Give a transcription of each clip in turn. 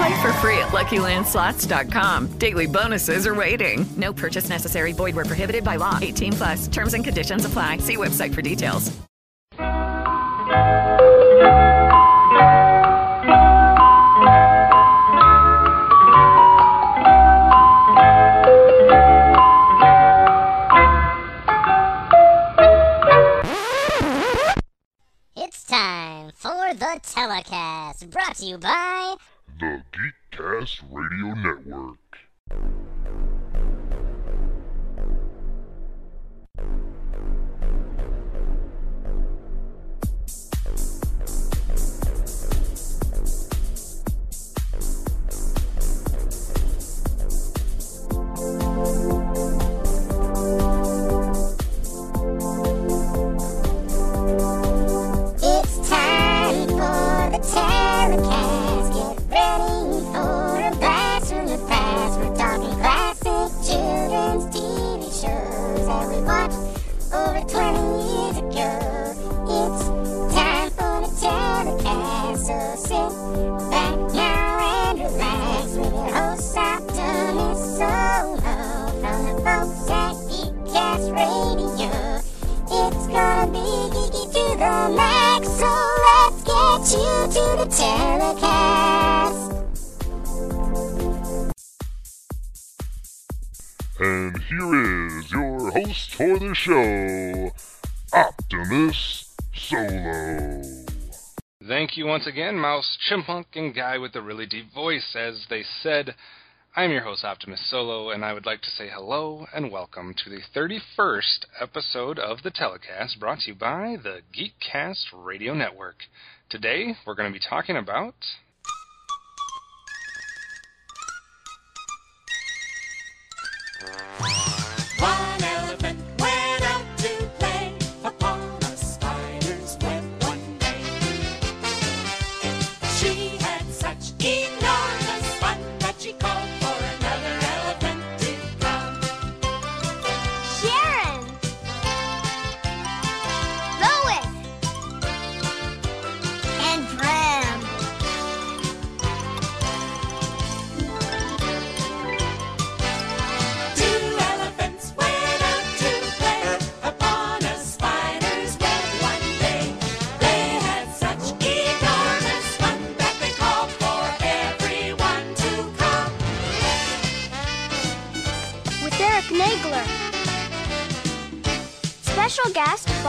Play for free at LuckyLandSlots.com. Daily bonuses are waiting. No purchase necessary. Void where prohibited by law. 18 plus. Terms and conditions apply. See website for details. It's time for the telecast, brought to you by the Geekcast Radio Network. It's time for the telecast. Ready for the show, Optimus Solo. Thank you once again, Mouse, Chipmunk, and Guy with the really deep voice. As they said, I'm your host, Optimus Solo, and I would like to say hello and welcome to the 31st episode of the telecast brought to you by the Geekcast Radio Network. Today, we're going to be talking about.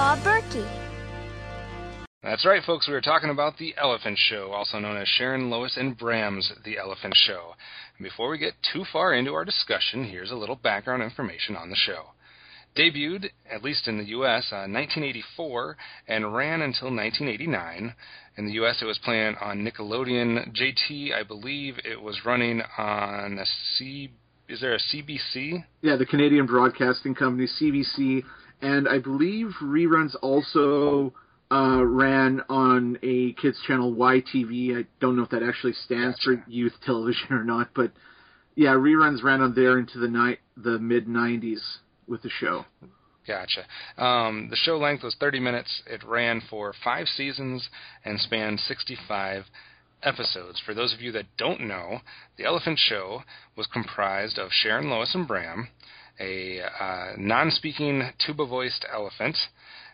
Guest Bob Berkey. That's right, folks. We were talking about The Elephant Show, also known as Sharon, Lois, and Bram's The Elephant Show. And before we get too far into our discussion, here's a little background information on the show. Debuted, at least in the U.S., uh, 1984 and ran until 1989. In the U.S., it was playing on Nickelodeon. JT, I believe it was running on a C. Is there a CBC? Yeah, the Canadian Broadcasting Company, CBC, and I believe reruns also uh, ran on a kids channel, YTV. I don't know if that actually stands for youth television or not, but yeah, reruns ran on there into the night, the mid '90s with the show. Gotcha. Um, the show length was 30 minutes. It ran for five seasons and spanned 65 episodes. For those of you that don't know, The Elephant Show was comprised of Sharon, Lois, and Bram, a uh, non speaking tuba voiced elephant,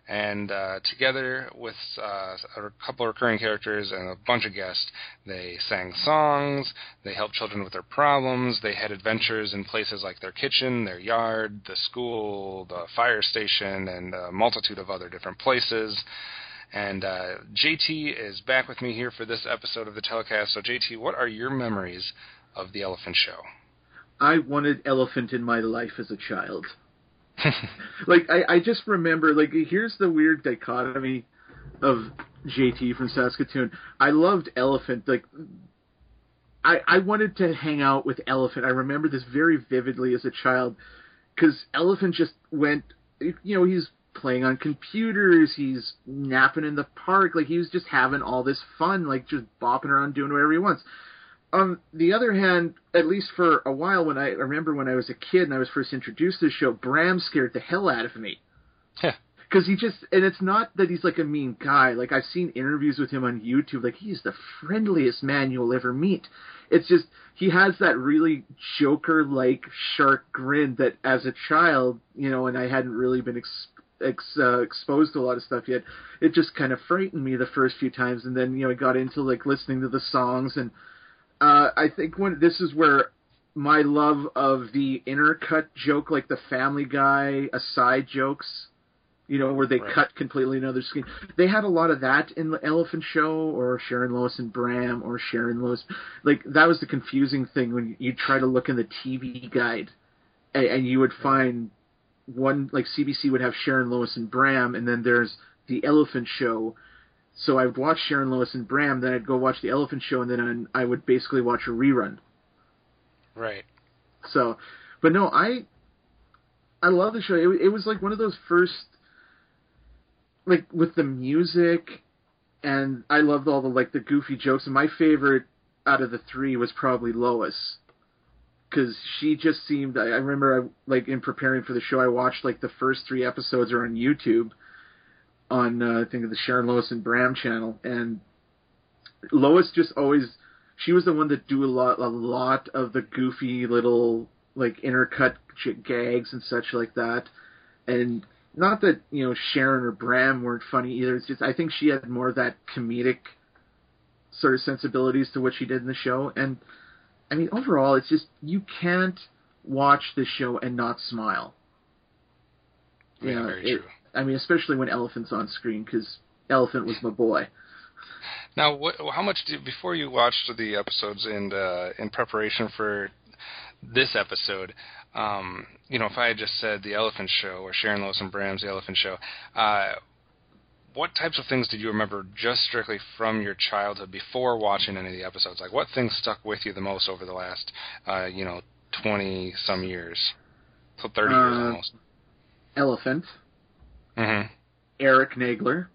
And uh, together with uh, a couple of recurring characters and a bunch of guests, they sang songs, they helped children with their problems, they had adventures in places like their kitchen, their yard, the school, the fire station, and a multitude of other different places. And uh, JT is back with me here for this episode of the telecast. So, JT, what are your memories of the Elephant Show? I wanted elephant in my life as a child. like I, I just remember like here's the weird dichotomy of JT from Saskatoon. I loved Elephant like I I wanted to hang out with Elephant. I remember this very vividly as a child cuz Elephant just went you know he's playing on computers, he's napping in the park, like he was just having all this fun like just bopping around doing whatever he wants on the other hand, at least for a while, when I, I remember when I was a kid and I was first introduced to the show, Bram scared the hell out of me. Because he just, and it's not that he's like a mean guy. Like I've seen interviews with him on YouTube. Like he's the friendliest man you'll ever meet. It's just he has that really Joker-like shark grin that, as a child, you know, and I hadn't really been ex- ex- uh, exposed to a lot of stuff yet. It just kind of frightened me the first few times, and then you know I got into like listening to the songs and uh, I think when this is where my love of the intercut joke, like the Family Guy aside jokes, you know, where they Right. cut completely another scene. They had a lot of that in the Elephant Show, or Sharon Lois and Bram, or Sharon Lois. Like that was the confusing thing when you try to look in the TV guide, and, and you would find one like CBC would have Sharon Lois and Bram, and then there's the Elephant Show. So I would watch Sharon Lois and Bram, then I'd go watch the Elephant Show, and then I would basically watch a rerun. Right. So, but no, I I love the show. It, it was like one of those first, like with the music, and I loved all the like the goofy jokes. And my favorite out of the three was probably Lois, because she just seemed. I, I remember, I, like in preparing for the show, I watched like the first three episodes are on YouTube, on uh, I think of the Sharon Lois and Bram channel, and Lois just always she was the one that do a lot a lot of the goofy little like intercut gags and such like that. And not that you know Sharon or Bram weren't funny either it's just I think she had more of that comedic sort of sensibilities to what she did in the show. And I mean overall it's just you can't watch the show and not smile. You Yeah, very it- true. I mean especially when Elephant's on screen because Elephant was my boy Now, what, how much did before you watched the episodes and uh, in preparation for this episode? Um, you know, if I had just said the Elephant Show or Sharon Lois and Bram's The Elephant Show, uh, what types of things did you remember just strictly from your childhood before watching any of the episodes? Like, what things stuck with you the most over the last, uh, you know, twenty some years, so thirty years Uh, almost? Elephant Mm-hmm. Eric Nagler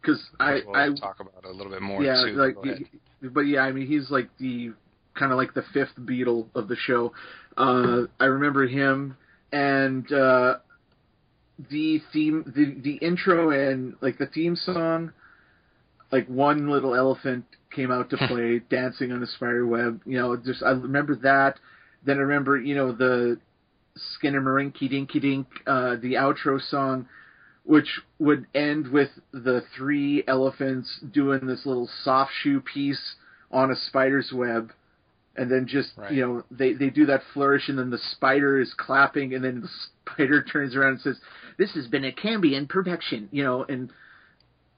because I we'll I talk about it a little bit more yeah too. like Go he- but yeah I mean he's like the kind of like the fifth Beatle of the show. Uh, I remember him and uh, the theme the the intro and like the theme song like one little elephant came out to play dancing on a spider web you know just i remember that then i remember you know the skinner marinky dinky dink uh the outro song which would end with the three elephants doing this little soft shoe piece on a spider's web and then just Right. you know they they do that flourish and then the spider is clapping and then the spider turns around and says this has been a Cambium production you know and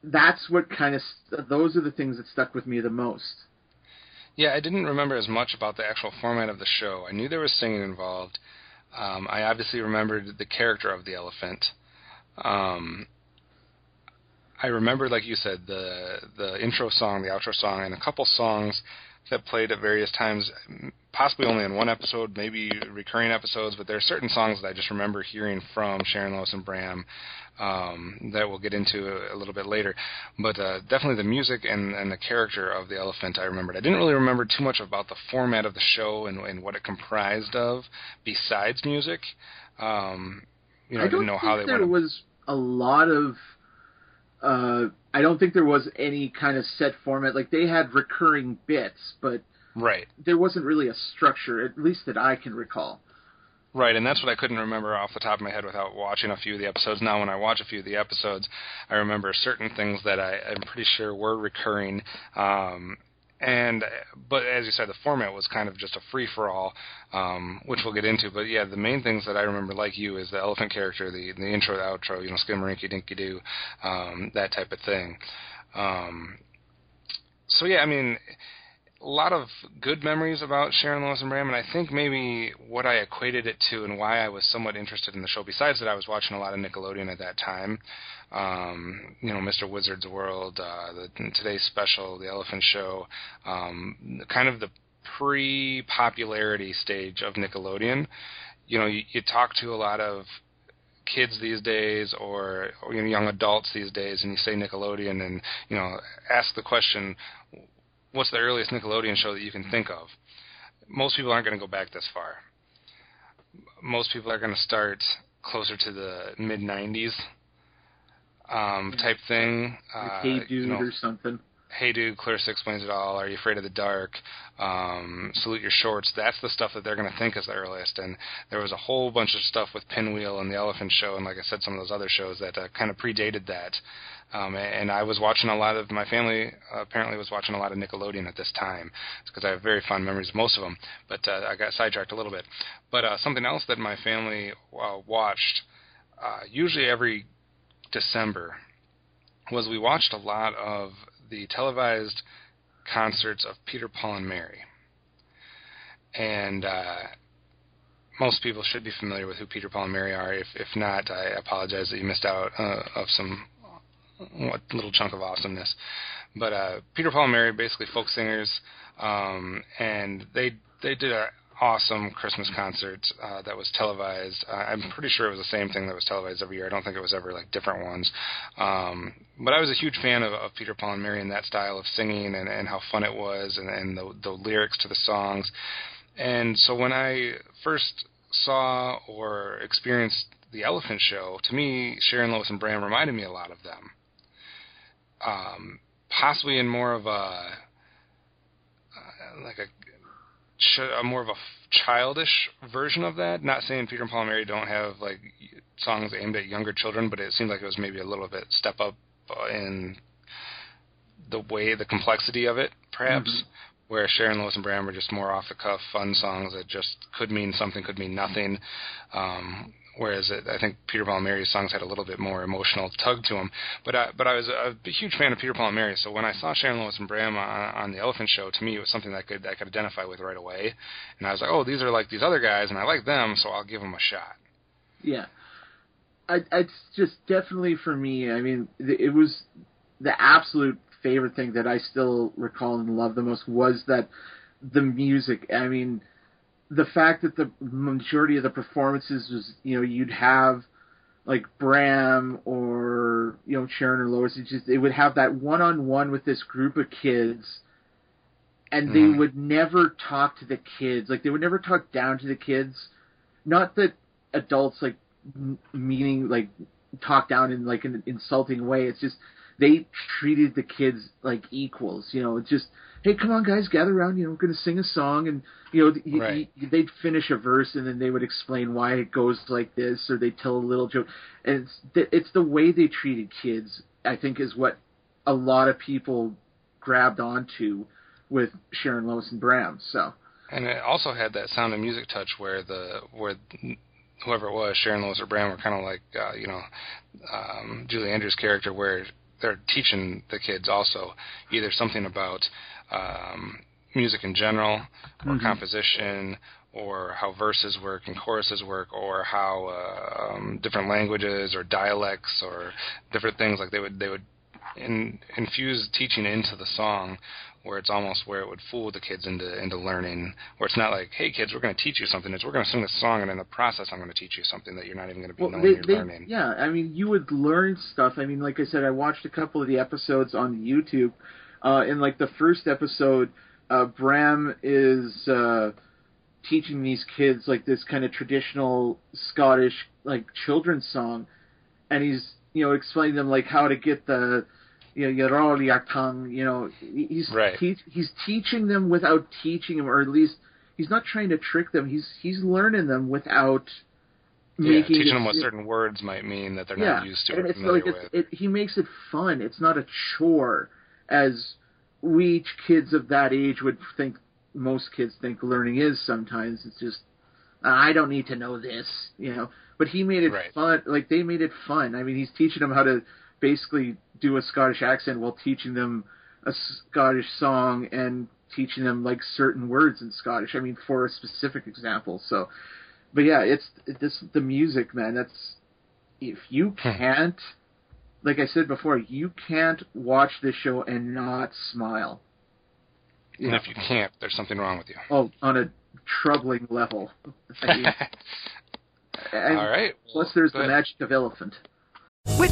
that's what kind of st- those are the things that stuck with me the most Yeah, I didn't remember as much about the actual format of the show. I knew there was singing involved. Um, I obviously remembered the character of the elephant. Um, I remembered, like you said, the the intro song, the outro song, and a couple songs that played at various times, possibly only in one episode, maybe recurring episodes. But there are certain songs that I just remember hearing from Sharon Lois and Bram um, that we'll get into a, a little bit later. But uh, definitely the music and, and the character of the elephant I remembered. I didn't really remember too much about the format of the show and, and what it comprised of besides music. Um, you know, I, I don't didn't know think how they there went. was a lot of. Uh, I don't think there was any kind of set format. Like they had recurring bits, but Right. there wasn't really a structure, at least that I can recall. Right, and that's what I couldn't remember off the top of my head without watching a few of the episodes. Now, when I watch a few of the episodes, I remember certain things that I, I'm pretty sure were recurring. Um, and but as you said, the format was kind of just a free for all, um, which we'll get into. But yeah, the main things that I remember, like you, is the elephant character, the the intro, the outro, you know, skinnamarinky dinky doo, um, that type of thing. Um, so yeah, I mean, a lot of good memories about Sharon Lois and Bram, and I think maybe what I equated it to and why I was somewhat interested in the show, besides that I was watching a lot of Nickelodeon at that time, um, you know, Mr. Wizard's World, uh, the today's special, The Elephant Show, um, kind of the pre-popularity stage of Nickelodeon. You know, you, you talk to a lot of kids these days or, or you know, young adults these days and you say Nickelodeon and you know ask the question what's the earliest Nickelodeon show that you can think of? Most people aren't going to go back this far. Most people are going to start closer to the mid 90s um, type thing uh, hey dude you know, or something. Hey Dude, Clarissa Explains It All, Are You Afraid of the Dark, um, Salute Your Shorts, that's the stuff that they're going to think is the earliest. And there was a whole bunch of stuff with Pinwheel and The Elephant Show, and like I said, some of those other shows that uh, kind of predated that. Um, and I was watching a lot of, my family uh, apparently was watching a lot of Nickelodeon at this time, because I have very fond memories of most of them, but uh, I got sidetracked a little bit. But uh, something else that my family uh, watched, uh, usually every December, was we watched a lot of the televised concerts of Peter, Paul, and Mary. And uh, most people should be familiar with who Peter, Paul, and Mary are. If if not, I apologize that you missed out uh, of some what little chunk of awesomeness. But uh, Peter, Paul, and Mary, basically folk singers, um, and they they did a awesome Christmas concert uh, that was televised. Uh, I'm pretty sure it was the same thing that was televised every year. I don't think it was ever like different ones. Um, but I was a huge fan of, of Peter, Paul, and Mary and that style of singing and, and how fun it was and, and the, the lyrics to the songs. And so when I first saw or experienced the Elephant Show, to me, Sharon Lois and Bram reminded me a lot of them. Um, possibly in more of a uh, like a ch- a more of a f- childish version of that. Not saying Peter and Paul and Mary don't have like songs aimed at younger children, but it seemed like it was maybe a little bit step up in the way, the complexity of it, perhaps. Mhm. Where Sharon Lois and Bram were just more off the cuff, fun songs that just could mean something, could mean nothing. Um, whereas it, I think Peter Paul and Mary's songs had a little bit more emotional tug to them. But I, but I was a, a huge fan of Peter Paul and Mary, so when I saw Sharon Lois and Bram on, on the Elephant Show, to me it was something that I could I could identify with right away. And I was like, oh, these are like these other guys, and I like them, so I'll give them a shot. Yeah. I, it's just definitely for me. I mean, it was the absolute favorite thing that I still recall and love the most was that the music. I mean, the fact that the majority of the performances was, you know, you'd have like Bram or you know Sharon or Lois. It just they would have that one on one with this group of kids, and they Mhm. would never talk to the kids. Like they would never talk down to the kids. Not that adults like m- meaning like talk down in like an insulting way. It's just they treated the kids like equals. You know, it's just hey, come on, guys, gather around. You know, we're going to sing a song, and you know, Right. they'd finish a verse, and then they would explain why it goes like this, or they'd tell a little joke. And it's the, it's the way they treated kids. I think is what a lot of people grabbed onto with Sharon Lois and Bram. So And it also had that sound and music touch where the where whoever it was, Sharon Lois or Bram, were kind of like uh, you know um, Julie Andrews' character, where they're teaching the kids also either something about um, music in general, or Mhm. composition, or how verses work and choruses work, or how uh, um, different languages or dialects or different things like they would they would in, infuse teaching into the song where it's almost where it would fool the kids into into learning where it's not like hey kids we're going to teach you something it's we're going to sing this song and in the process i'm going to teach you something that you're not even going to be Well, knowing they, you're they, learning yeah, I mean, you would learn stuff. I mean, like I said, I watched a couple of the episodes on YouTube. Uh, in like the first episode, uh, Bram is uh, teaching these kids like this kind of traditional Scottish like children's song, and he's you know explaining them like how to get the you know your all. You know, he's Right. teach, he's teaching them without teaching them, or at least he's not trying to trick them. He's he's learning them without Yeah, making teaching it them what seem- certain words might mean that they're yeah, not used to and it's like it's, it, he makes it fun. It's not a chore, as we each kids of that age would think. Most kids think learning is sometimes. It's just I don't need to know this, you know. But he made it Right. fun. Like they made it fun. I mean, he's teaching them how to basically do a Scottish accent while teaching them a Scottish song and teaching them like certain words in Scottish. I mean, for a specific example. So, but yeah, it's this the music, man. That's if you hmm. can't, like I said before, you can't watch this show and not smile. and if you can't, there's something wrong with you. Oh, on a troubling level. I mean, All right. Plus, there's the ahead. magic of elephant.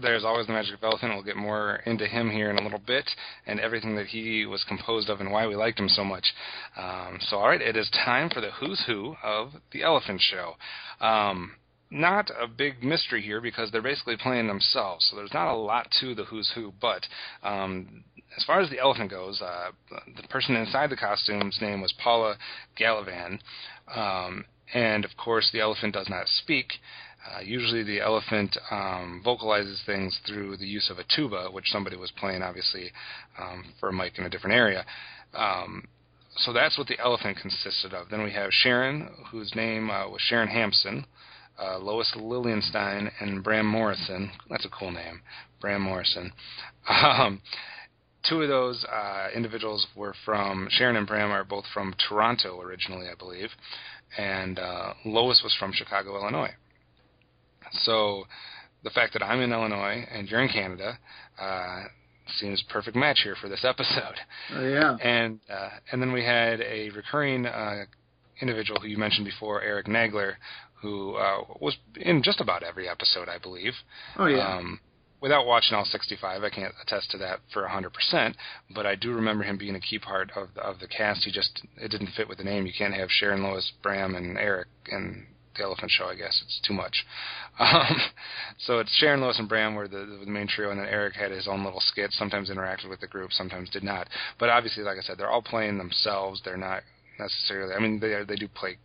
There's always the magic of elephant. We'll get more into him here in a little bit and everything that he was composed of and why we liked him so much. Um, so, all right, it is time for the who's who of the Elephant Show. Um, not a big mystery here because they're basically playing themselves, so there's not a lot to the who's who. But um, as far as the elephant goes, uh, the person inside the costume's name was Paula Gallivan, um, and of course the elephant does not speak. Uh, usually the elephant um, vocalizes things through the use of a tuba, which somebody was playing obviously um, for a mic in a different area. Um, so that's what the elephant consisted of. Then we have Sharon, whose name uh, was Sharon Hampson, uh, Lois Lilienstein, and Bram Morrison. That's a cool name, Bram Morrison. Um, two of those uh, individuals were from Sharon and Bram are both from Toronto originally, I believe, and uh, Lois was from Chicago, Illinois. So the fact that I'm in Illinois and you're in Canada uh, seems perfect match here for this episode. Oh yeah. And uh, and then we had a recurring uh, individual who you mentioned before, Eric Nagler, who uh, was in just about every episode, I believe. Oh yeah. Um, without watching all 65, I can't attest to that for 100%, but I do remember him being a key part of the, of the cast. He just it didn't fit with the name. You can't have Sharon Lois, Bram, and Eric in the Elephant Show. I guess it's too much. Um, so it's Sharon Lois and Bram were the, the main trio, and then Eric had his own little skit. Sometimes interacted with the group, sometimes did not. But obviously, like I said, they're all playing themselves. They're not necessarily. I mean, they are, they do play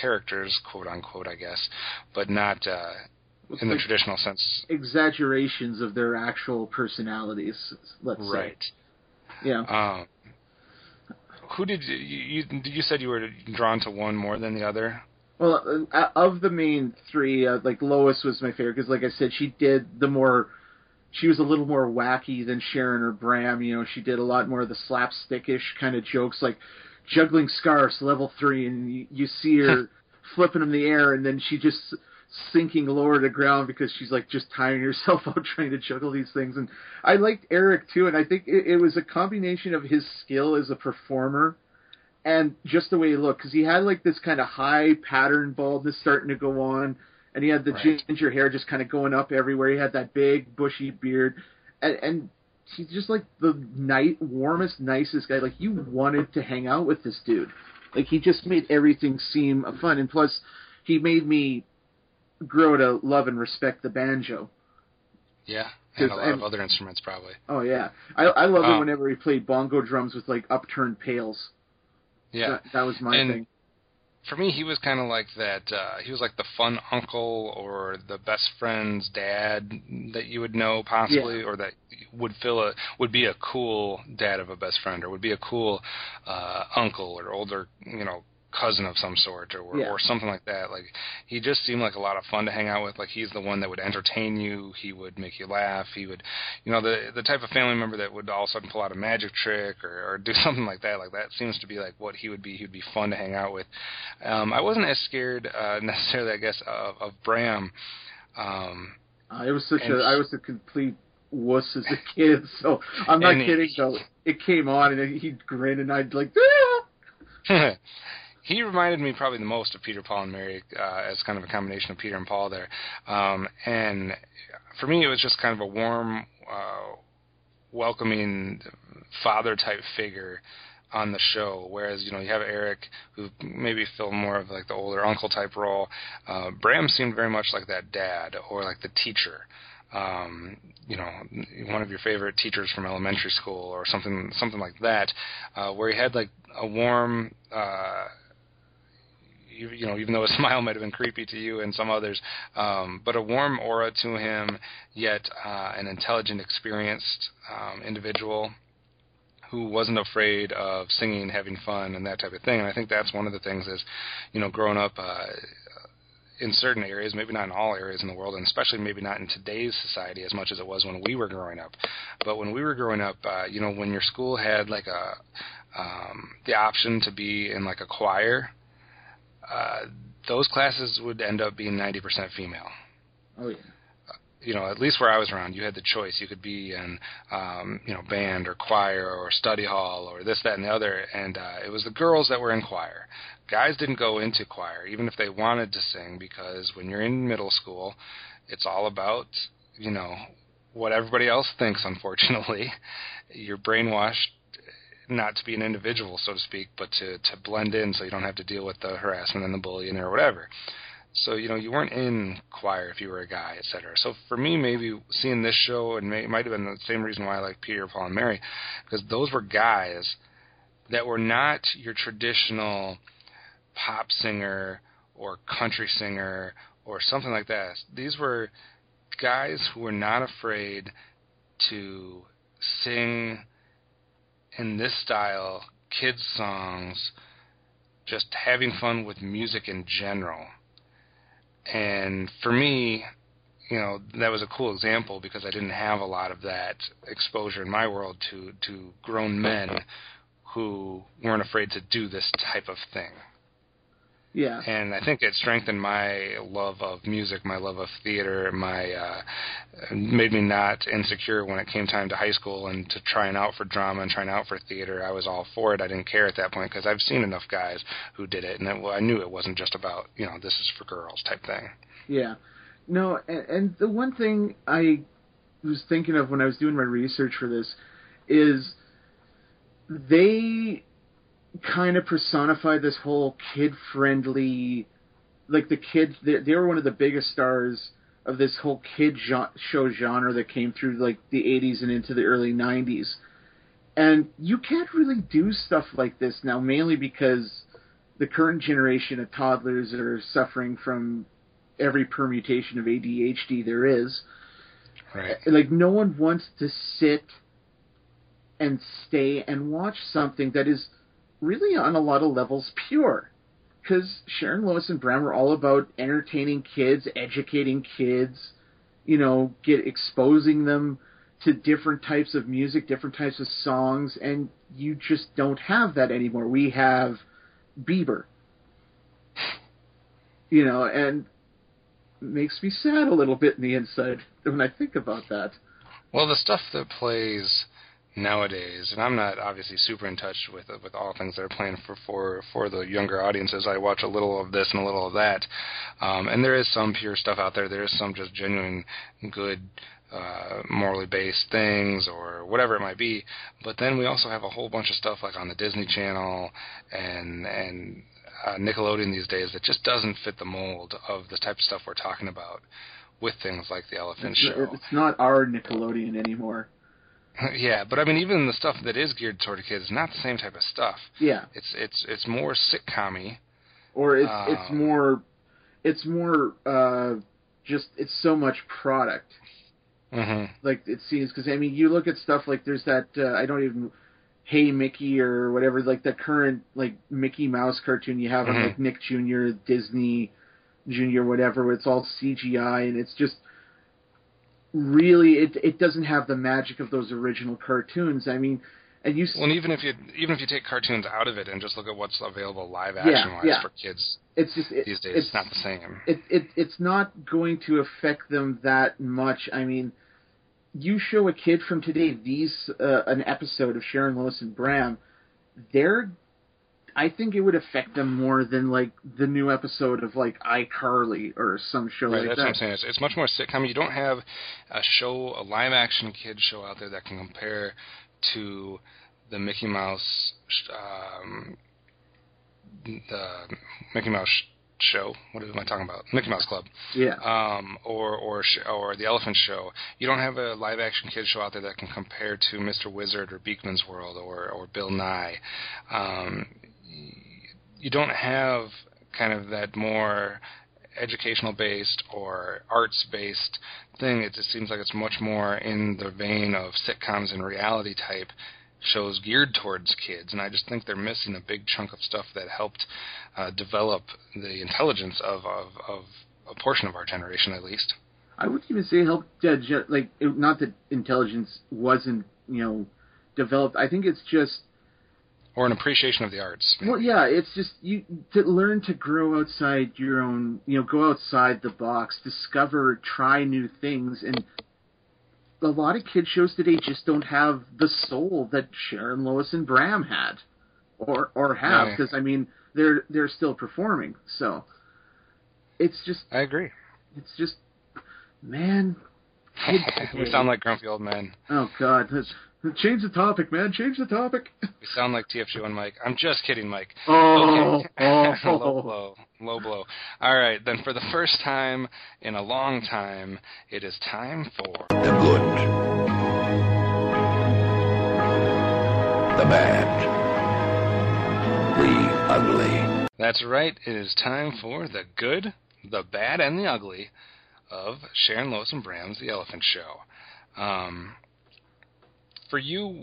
characters, quote unquote, I guess, but not uh, in the like traditional sense. exaggerations of their actual personalities. Let's Right. say. Yeah. Um, who did you, you you said you were drawn to one more than the other? Well, uh, of the main three, uh, like Lois was my favorite because, like I said, she did the more. She was a little more wacky than Sharon or Bram. You know, she did a lot more of the slapstickish kind of jokes, like juggling scarves, level three, and you, you see her flipping them in the air, and then she just sinking lower to ground because she's like just tiring herself out trying to juggle these things. And I liked Eric too, and I think it, it was a combination of his skill as a performer and just the way he looked, because he had like this kind of high pattern baldness starting to go on, and he had the Right. ginger hair just kind of going up everywhere. He had that big bushy beard, and, and he's just like the night warmest, nicest guy. Like you wanted to hang out with this dude. Like he just made everything seem fun, and plus he made me grow to love and respect the banjo. Yeah, and a lot of I'm- other instruments probably. Oh yeah, I I love Oh. it um, whenever he played bongo drums with like upturned pails. Yeah, that, that was my And- thing. for me, he was kind of like that. Uh, he was like the fun uncle or the best friend's dad that you would know possibly, or that would fill a would be a cool dad of a best friend, or would be a cool uh, uncle or older, you know, cousin of some sort, or Yeah. or something like that. Like he just seemed like a lot of fun to hang out with. Like he's the one that would entertain you. He would make you laugh. He would, you know, the the type of family member that would all of a sudden pull out a magic trick or, or do something like that. Like that seems to be like what he would be. He'd be fun to hang out with. Um, I wasn't as scared uh, necessarily, I guess, of, of Bram. Um, I was such a I was a complete wuss as a kid, so I'm not And he- kidding though. It came on and he'd grin and I'd like, ah! He reminded me probably the most of Peter, Paul, and Mary uh, as kind of a combination of Peter and Paul there. Um, and for me, it was just kind of a warm, uh, welcoming father type figure on the show. Whereas you know you have Eric, who maybe filled more of like the older uncle type role. Uh, Bram seemed very much like that dad or like the teacher. Um, you know, one of your favorite teachers from elementary school or something, something like that, uh, where he had like a warm, uh, you, know, even though his smile might have been creepy to you and some others, um, but a warm aura to him, yet uh, an intelligent, experienced um, individual who wasn't afraid of singing, having fun, and that type of thing. And I think that's one of the things is, you know, growing up uh, in certain areas, maybe not in all areas in the world, and especially maybe not in today's society as much as it was when we were growing up. But when we were growing up, uh, you know, when your school had like a um, the option to be in like a choir, uh, those classes would end up being 90% female Oh yeah. you know, at least where I was around, you had the choice. You could be in, um, you know, band or choir or study hall or this, that, and the other. And uh, it was the girls that were in choir. Guys didn't go into choir, even if they wanted to sing, because when you're in middle school, it's all about, you know, what everybody else thinks. Unfortunately, you're brainwashed not to be an individual, so to speak, but to to blend in, so you don't have to deal with the harassment and the bullying or whatever. So you know you weren't in choir if you were a guy, et cetera. So for me, maybe seeing this show and may, it might have been the same reason why I like Peter, Paul, and Mary, because those were guys that were not your traditional pop singer or country singer or something like that. These were guys who were not afraid to sing in this style, kids songs, just having fun with music in general. And for me, you know, that was a cool example because I didn't have a lot of that exposure in my world to to grown men who weren't afraid to do this type of thing. Yeah. And I think it strengthened my love of music, my love of theater, my uh made me not insecure when it came time to high school and to trying out for drama and trying out for theater. I was all for it. I didn't care at that point because I've seen enough guys who did it, and it, I knew it wasn't just about you know this is for girls type thing. Yeah. No, and, and the one thing I was thinking of when I was doing my research for this is they kind of personified this whole kid friendly like the kids they, they were one of the biggest stars of this whole kid jo- show genre that came through like the 80s and into the early 90s and you can't really do stuff like this now mainly because the current generation of toddlers are suffering from every permutation of ADHD there is Right. Uh, like no one wants to sit and stay and watch something that is really on a lot of levels pure. Because sharon Lois and bram are all about entertaining kids educating kids you know get exposing them to different types of music different types of songs and you just don't have that anymore. We have bieber. You know and makes me sad a little bit in the inside when i think about that. Well, the stuff that plays nowadays, and I'm not obviously super in touch with with all things that are playing for for for the younger audiences. I watch a little of this and a little of that, um, and there is some pure stuff out there. There is some just genuine good. Uh, morally based things or whatever it might be, but then we also have a whole bunch of stuff like on the Disney Channel and and uh, Nickelodeon these days that just doesn't fit the mold of the type of stuff we're talking about with things like the Elephant it's, Show. it's not our nickelodeon anymore yeah, but I mean, even the stuff that is geared toward kids is not the same type of stuff. yeah It's it's it's more sitcom-y. or it's it's Um, more it's more uh just it's so much product hmm like it seems because I mean you look at stuff like there's that uh, I don't even Hey Mickey or whatever like the current like Mickey Mouse cartoon you have on Mhm. like Nick Jr. Disney Jr. whatever it's all CGI and it's just really it it doesn't have the magic of those original cartoons I mean and you Well, and even if you even if you take cartoons out of it and just look at what's available live action wise yeah. for kids it's just it, these days, it's it's not the same. it, it it's not going to affect them that much. I mean, you show a kid from today these uh, an episode of Sharon Lois and Bram, they're I think it would affect them more than like the new episode of like iCarly or some show Right, like that's that. what I'm saying. It's, it's much more sitcom. You don't have a show, a live action kid show out there that can compare to the Mickey Mouse, um, the Mickey Mouse show. What am I talking about? Mickey Mouse Club. Yeah. Um, or or sh- or the Elephant Show. You don't have a live action kid show out there that can compare to Mr. Wizard or Beakman's World or or Bill Nye. Um, you don't have kind of that more educational based or arts based thing. It just seems like it's much more in the vein of sitcoms and reality type shows geared towards kids. And I just think they're missing a big chunk of stuff that helped uh, develop the intelligence of, of, of a portion of our generation, at least. I wouldn't even say help uh, like not that intelligence wasn't you know developed. I think it's just Or an appreciation of the arts. well, yeah, it's just you to learn to grow outside your own, you know, go outside the box, discover, try new things, and a lot of kid shows today just don't have the soul that Sharon, Lois, and Bram had, or or have Yeah. because I mean they're they're still performing, so it's just I agree. it's just man. we sound like grumpy old men. Oh God, let's, change the topic, man. Change the topic. We sound like TFG1 Mike. I'm just kidding, Mike. Oh, Okay. oh. low blow, low blow. All right, then for the first time in a long time, it is time for The good. The bad. The ugly. That's right. It is time for the good, the bad, and the ugly of Sharon Lois and Bram's The Elephant Show. Um, for you,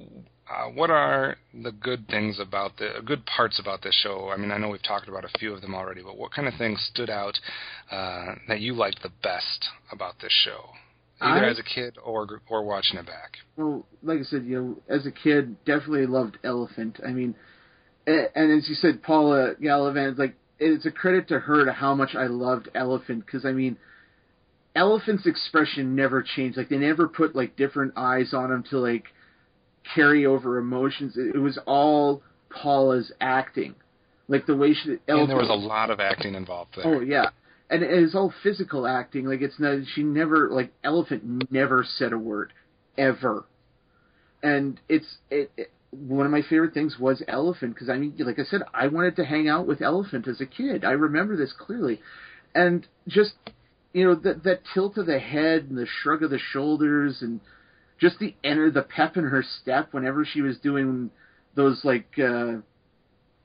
uh, what are the good things about the good parts about this show? I mean, I know we've talked about a few of them already, but what kind of things stood out uh, that you liked the best about this show, either I- as a kid or or watching it back? Well, like I said, you know, as a kid, definitely loved Elephant. I mean, and as you said, Paula Gallivan, like it's a credit to her to how much I loved Elephant because I mean, Elephant's expression never changed. Like they never put like different eyes on him to like carry over emotions. It, it was all Paula's acting, like the way she. And there was a lot of acting involved there. Oh yeah, and it's all physical acting. Like it's not. She never like Elephant never said a word, ever. And it's it, it one of my favorite things was Elephant because I mean, like I said, I wanted to hang out with Elephant as a kid. I remember this clearly, and just you know that that tilt of the head and the shrug of the shoulders and just the enter the pep in her step whenever she was doing those like uh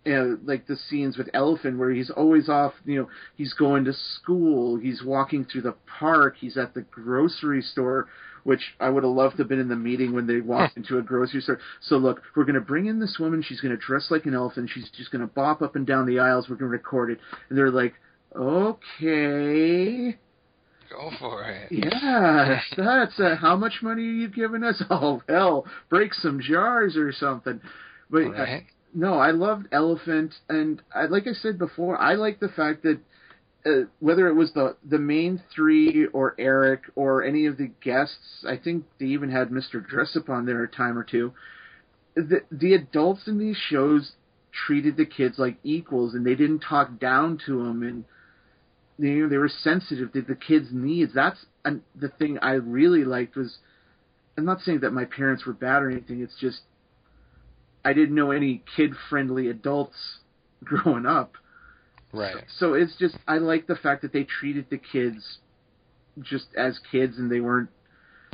uh, like the scenes with Elephant where he's always off, you know, he's going to school, he's walking through the park, he's at the grocery store, which I would have loved to have been in the meeting when they walked into a grocery store. So look, we're going to bring in this woman, she's going to dress like an elephant, she's just going to bop up and down the aisles, we're going to record it. And they're like, okay. Go for it. Yeah, that's uh, how much money are you giving us? Oh hell, break some jars or something. But uh, Right. no, I loved Elephant, and I, like I said before, I like the fact that uh, whether it was the the main three or Eric or any of the guests, I think they even had Mr. Dressup on there a time or two. The the adults in these shows treated the kids like equals, and they didn't talk down to them, and you know they were sensitive to the kids' needs. That's and the thing I really liked was. I'm not saying that my parents were bad or anything. It's just I didn't know any kid-friendly adults growing up. Right. So it's just I like the fact that they treated the kids just as kids and they weren't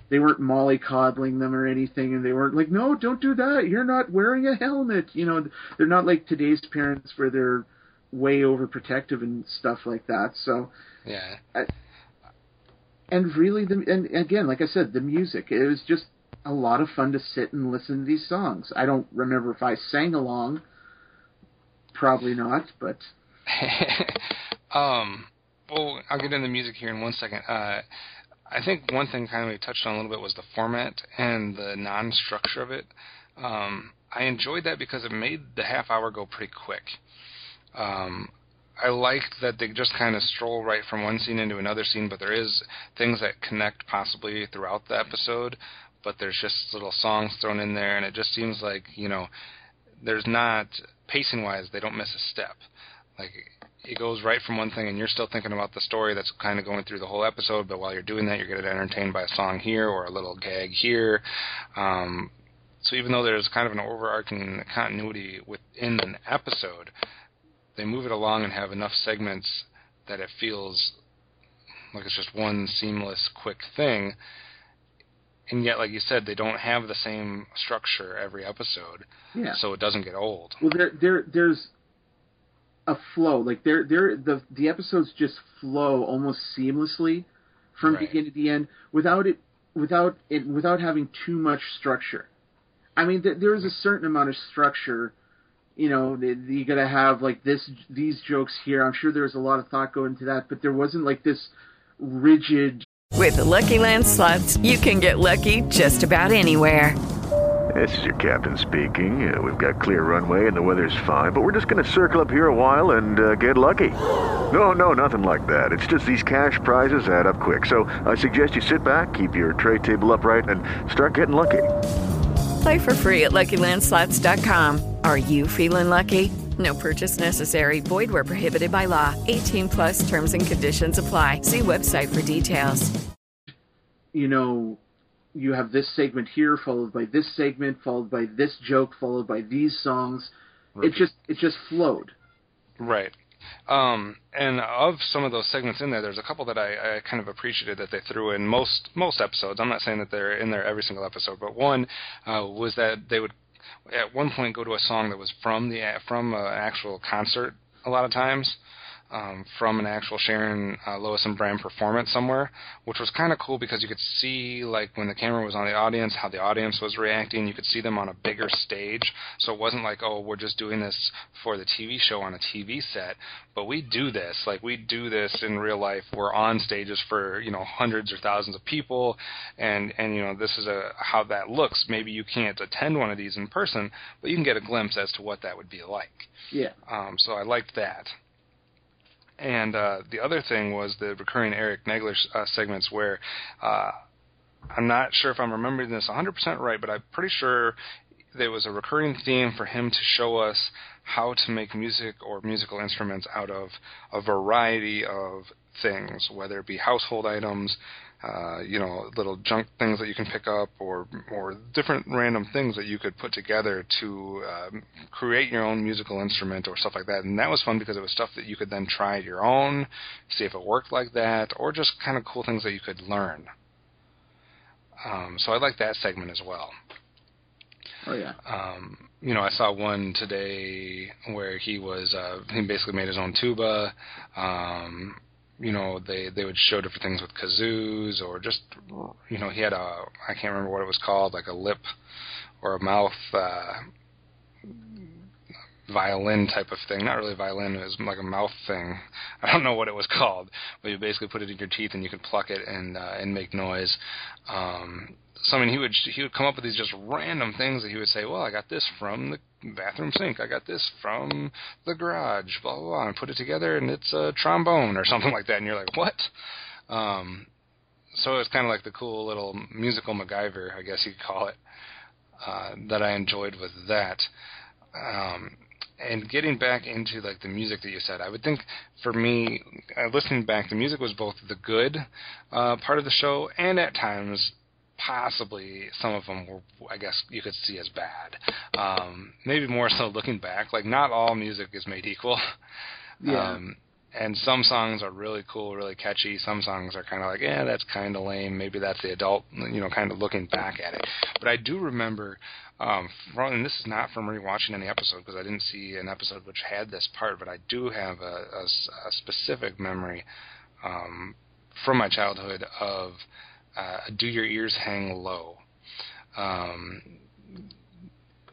they weren't mollycoddling them or anything and they weren't like no don't do that you're not wearing a helmet you know they're not like today's parents where they're way overprotective and stuff like that so Yeah. I, and really the and again like I said the music it was just a lot of fun to sit and listen to these songs I don't remember if I sang along probably not but um, well, I'll get into the music here in one second. Uh, I think one thing kind of we touched on a little bit was the format and the non-structure of it. Um, I enjoyed that because it made the half hour go pretty quick. Um, I liked that they just kind of stroll right from one scene into another scene, but there is things that connect possibly throughout the episode. But there's just little songs thrown in there, and it just seems like you know there's not pacing wise they don't miss a step. Like it goes right from one thing and you're still thinking about the story that's kind of going through the whole episode, but while you're doing that you're getting entertained by a song here or a little gag here. Um, so even though there's kind of an overarching continuity within an episode, they move it along and have enough segments that it feels like it's just one seamless, quick thing. And yet, like you said, they don't have the same structure every episode, Yeah. so it doesn't get old. Well, there there there's a flow. Like there there the the episodes just flow almost seamlessly from Right. beginning to the end without it without it without having too much structure. I mean, th- there is a certain amount of structure. You know, that you got to have like this these jokes here. I'm sure there's a lot of thought going into that, but there wasn't like this rigid. With the Lucky Land slots, you can get lucky just about anywhere. This is your captain speaking. Uh, we've got clear runway and the weather's fine, but we're just going to circle up here a while and uh, get lucky. No, no, nothing like that. It's just these cash prizes add up quick. So I suggest you sit back, keep your tray table upright, and start getting lucky. Play for free at LuckyLandSlots.com. Are you feeling lucky? No purchase necessary. Void where prohibited by law. 18 plus terms and conditions apply. See website for details. You know, you have this segment here followed by this segment followed by this joke followed by these songs. It just it just flowed. Right. Um, and of some of those segments in there, there's a couple that I, I kind of appreciated that they threw in most most episodes. I'm not saying that they're in there every single episode, but one uh, was that they would at one point go to a song that was from the from an actual concert a lot of times. Um, from an actual Sharon uh, Lois and Bram performance somewhere, which was kind of cool because you could see like when the camera was on the audience, how the audience was reacting. You could see them on a bigger stage, so it wasn't like oh we're just doing this for the TV show on a TV set, but we do this like we do this in real life. We're on stages for you know hundreds or thousands of people, and and you know this is a how that looks. Maybe you can't attend one of these in person, but you can get a glimpse as to what that would be like. Yeah. Um, so I liked that. And uh, the other thing was the recurring Eric Nagler uh, segments where uh, I'm not sure if I'm remembering this 100% right, but I'm pretty sure there was a recurring theme for him to show us how to make music or musical instruments out of a variety of things, whether it be household items, uh, you know, little junk things that you can pick up, or or different random things that you could put together to um, create your own musical instrument or stuff like that. And that was fun because it was stuff that you could then try your own, see if it worked like that, or just kind of cool things that you could learn. Um, so I like that segment as well. Oh yeah. Um, you know, I saw one today where he was uh, he basically made his own tuba. Um, you know, they they would show different things with kazoos or just you know he had a I can't remember what it was called like a lip or a mouth uh, violin type of thing. Not really violin, it was like a mouth thing. I don't know what it was called, but you basically put it in your teeth and you could pluck it and uh, and make noise. Um, so I mean, he would he would come up with these just random things that he would say. Well, I got this from the bathroom sink. I got this from the garage. Blah blah blah. And put it together, and it's a trombone or something like that. And you're like, what? Um, so it's kind of like the cool little musical MacGyver, I guess you could call it, uh, that I enjoyed with that. Um, and getting back into like the music that you said, I would think for me, uh, listening back, the music was both the good uh, part of the show and at times possibly some of them were, I guess you could see as bad. Um, maybe more so looking back. Like not all music is made equal. Yeah. Um, and some songs are really cool, really catchy. Some songs are kind of like, yeah, that's kind of lame. Maybe that's the adult, you know, kind of looking back at it. But I do remember, um, from, and this is not from rewatching any episode because I didn't see an episode which had this part, but I do have a, a, a specific memory um, from my childhood of uh, "Do Your Ears Hang Low." Um,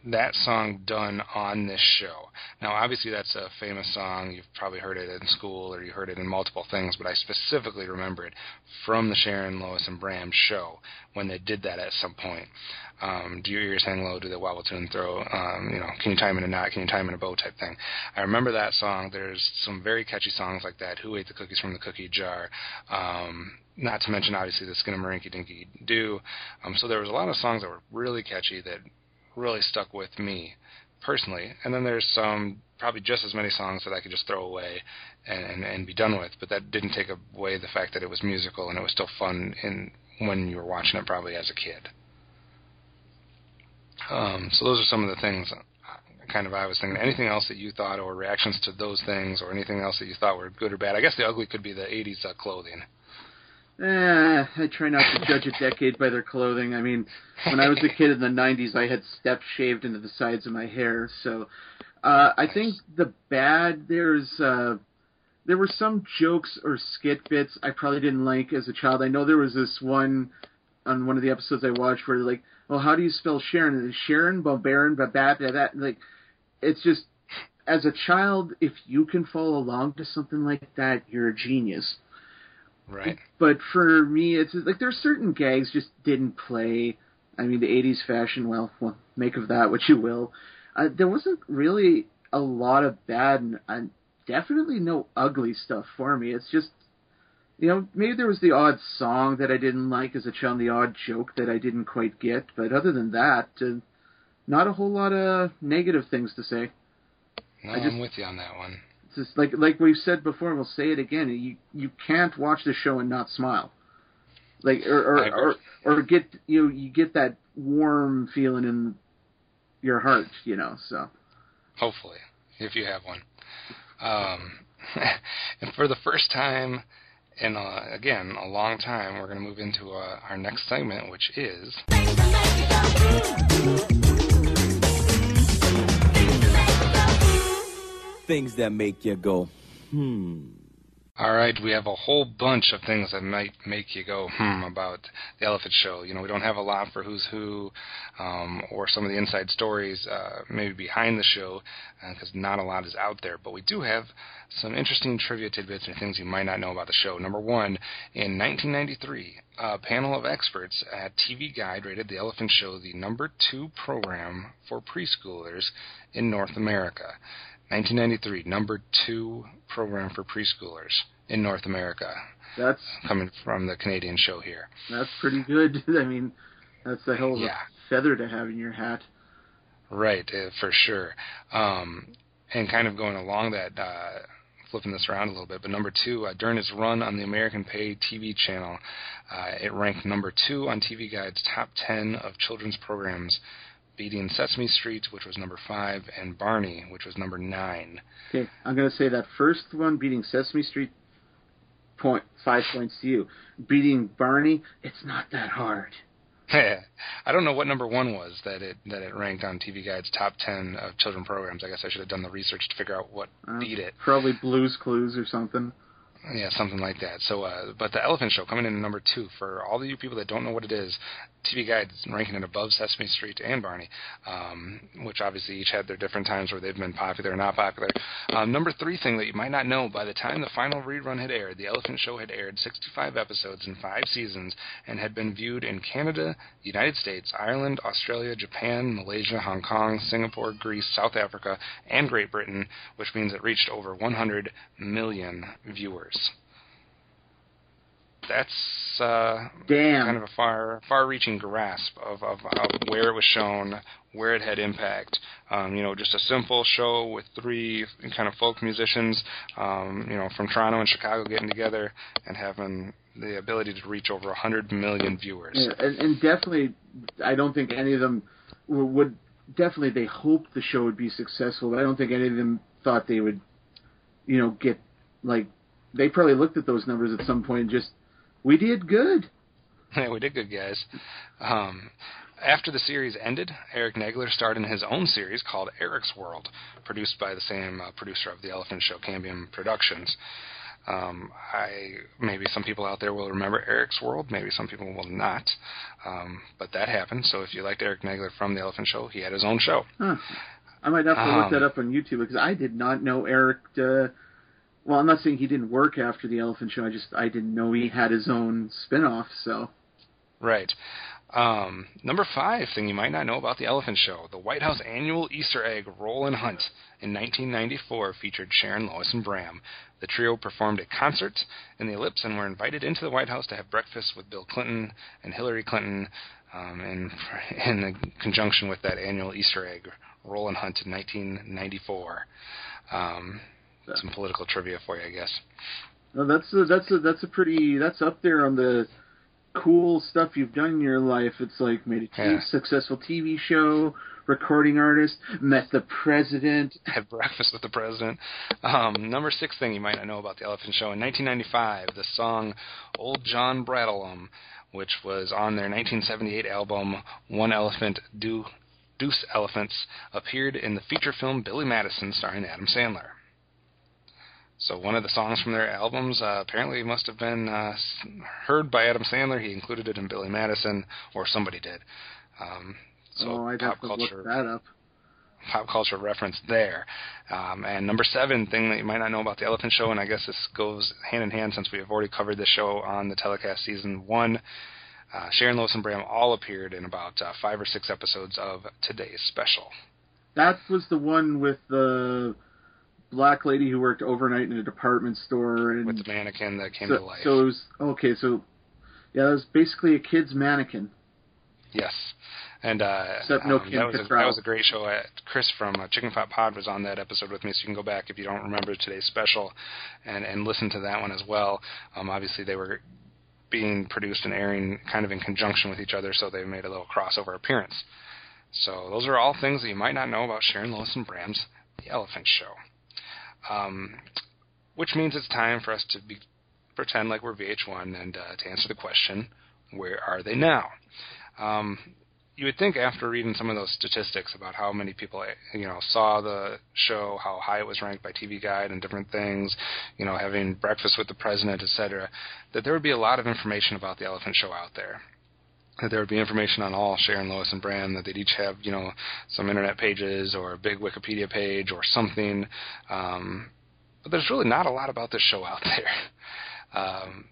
that song done on this show. Now, obviously, that's a famous song. You've probably heard it in school or you heard it in multiple things, but I specifically remember it from the Sharon, Lois, and Bram show when they did that at some point. Um, do your ears hang low? Do they wobble to and throw? Um, you know, can you time in a knot? Can you time in a bow? Type thing. I remember that song. There's some very catchy songs like that. Who ate the cookies from the cookie jar? Um, not to mention, obviously, the Skinnamarink Dinky Doo. Um, so there was a lot of songs that were really catchy that really stuck with me personally. And then there's some probably just as many songs that I could just throw away and, and, and be done with. But that didn't take away the fact that it was musical and it was still fun in when you were watching it probably as a kid. Um, so those are some of the things uh, kind of I was thinking. Anything else that you thought or reactions to those things or anything else that you thought were good or bad? I guess the ugly could be the 80s uh, clothing. Eh, I try not to judge a decade by their clothing. I mean, when I was a kid in the '90s, I had steps shaved into the sides of my hair. So, uh, I think the bad there's uh, there were some jokes or skit bits I probably didn't like as a child. I know there was this one on one of the episodes I watched where like, well, how do you spell Sharon? And Sharon, Babarin, Babat, that like, it's just as a child, if you can follow along to something like that, you're a genius. Right. But for me, it's like there's certain gags just didn't play. I mean, the '80s fashion. Well, well, make of that what you will. Uh, there wasn't really a lot of bad and, and definitely no ugly stuff for me. It's just, you know, maybe there was the odd song that I didn't like as a child, the odd joke that I didn't quite get. But other than that, uh, not a whole lot of negative things to say. No, I I'm with you on that one. It's just like like we've said before, we'll say it again. You you can't watch the show and not smile, like or or, or or get you know, you get that warm feeling in your heart, you know. So Hopefully, if you have one. Um, and for the first time in, uh, again, a long time, we're going to move into uh, our next segment, which is. Things that make you go, hmm. All right, we have a whole bunch of things that might make you go hmm about the Elephant Show. You know, we don't have a lot for Who's Who, um, or some of the inside stories, uh, maybe behind the show, because not a lot is out there. But we do have some interesting trivia tidbits and things you might not know about the show. Number one, in 1993, a panel of experts at TV Guide rated the Elephant Show the number two program for preschoolers in North America. 1993, number two program for preschoolers in North America, that's coming from the Canadian show here. that's pretty good. I mean, that's a hell of Yeah. a feather to have in your hat. Right, uh, for sure. Um, and kind of going along that, uh, flipping this around a little bit, but number two, uh, during its run on the American Pay TV channel, uh, it ranked number two on TV Guide's top 10 of children's programs, beating Sesame Street, which was number five, and Barney, which was number nine. Okay, I'm gonna say that first one beating Sesame Street, point five points to you. Beating Barney, it's not that hard. I don't know what number one was that it that it ranked on TV Guide's top ten of children programs. I guess I should have done the research to figure out what Uh, beat it. Probably Blue's Clues or something. Yeah, something like that. So, uh, but the Elephant Show coming in at number two for all of you people that don't know what it is. TV Guide's ranking it above Sesame Street and Barney, um, which obviously each had their different times where they've been popular or not popular. Um, number three thing that you might not know: by the time the final rerun had aired, the Elephant Show had aired 65 episodes in five seasons and had been viewed in Canada, United States, Ireland, Australia, Japan, Malaysia, Hong Kong, Singapore, Greece, South Africa, and Great Britain, which means it reached over 100 million viewers. That's uh, Damn. kind of a far far-reaching grasp of, of, of where it was shown, where it had impact. Um, you know, just a simple show with three kind of folk musicians, um, you know, from Toronto and Chicago getting together and having the ability to reach over 100 million viewers. Yeah, and, and definitely, I don't think any of them would. Definitely, they hoped the show would be successful, but I don't think any of them thought they would, you know, get like. They probably looked at those numbers at some point and just, we did good. Yeah, we did good, guys. Um, after the series ended, Eric Nagler starred in his own series called Eric's World, produced by the same uh, producer of The Elephant Show, Cambium Productions. Um, I maybe some people out there will remember Eric's World, maybe some people will not, um, but that happened. So if you liked Eric Nagler from The Elephant Show, he had his own show. Huh. I might have to look Um, that up on YouTube because I did not know Eric. Uh, well, I'm not saying he didn't work after the Elephant Show. I just I didn't know he had his own spin-off. So Right. Um, number five thing you might not know about the Elephant Show: the White House annual Easter egg roll and hunt in 1994 featured Sharon, Lois, and Bram. The trio performed a concert in the Ellipse and were invited into the White House to have breakfast with Bill Clinton and Hillary Clinton, um, in in conjunction with that annual Easter egg roll and Hunt in 1994. Um, some political trivia for you, I guess. No, that's a, that's a, that's a pretty that's up there on the cool stuff you've done in your life. It's like made a Yeah. successful TV show, recording artist, met the president. Had breakfast with the president. Um, number six thing you might not know about the Elephant Show in 1995, the song "Old John Braddelum," which was on their 1978 album "One Elephant Do Deuce Elephants," appeared in the feature film Billy Madison, starring Adam Sandler. So one of the songs from their albums uh, apparently must have been uh, heard by Adam Sandler. He included it in Billy Madison, or somebody did. Um, so oh, I'd pop have to culture look that up. pop culture reference there. Um, and number seven thing that you might not know about the Elephant Show, and I guess this goes hand in hand since we have already covered this show on the telecast season one. Uh, Sharon Lois and Bram all appeared in about uh, five or six episodes of today's special. That was the one with the black lady who worked overnight in a department store and With the mannequin that came so, to life. So it was okay. So yeah, it was basically a kid's mannequin. Yes. And uh, Except no um, Kim that, was a, that was a great show. Chris from uh, Chicken Pot Pod was on that episode with me, so you can go back if you don't remember today's special and, and listen to that one as well. Um, obviously, they were being produced and airing kind of in conjunction with each other, so they made a little crossover appearance. So those are all things that you might not know about Sharon Lois and Bram's The Elephant Show. Um, which means it's time for us to be, pretend like we're VH1 and uh, to answer the question, where are they now? Um, you would think after reading some of those statistics about how many people you know saw the show, how high it was ranked by TV Guide and different things, you know, having breakfast with the president, etc., that there would be a lot of information about the Elephant Show out there. That there would be information on all Sharon, Lois, and Bram. That they'd each have you know some internet pages or a big Wikipedia page or something. Um, but there's really not a lot about this show out there. Um,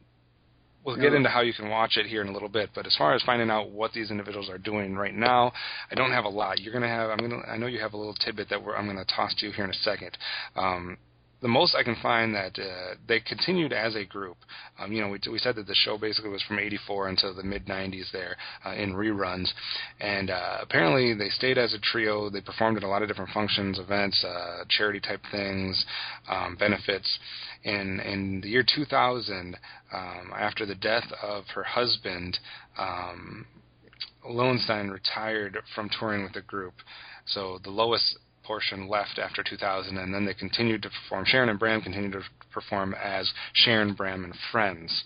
we'll get into how you can watch it here in a little bit. But as far as finding out what these individuals are doing right now, I don't have a lot. You're gonna have. I'm gonna. I know you have a little tidbit that we're, I'm gonna toss to you here in a second. Um, the most I can find that uh, they continued as a group. Um, you know, we, we said that the show basically was from '84 until the mid '90s there uh, in reruns, and uh, apparently they stayed as a trio. They performed at a lot of different functions, events, uh, charity type things, um, benefits. In in the year 2000, um, after the death of her husband, um, Lilienstein retired from touring with the group. So the Lois portion left after 2000, and then they continued to perform. Sharon and Bram continued to perform as Sharon, Bram, and Friends.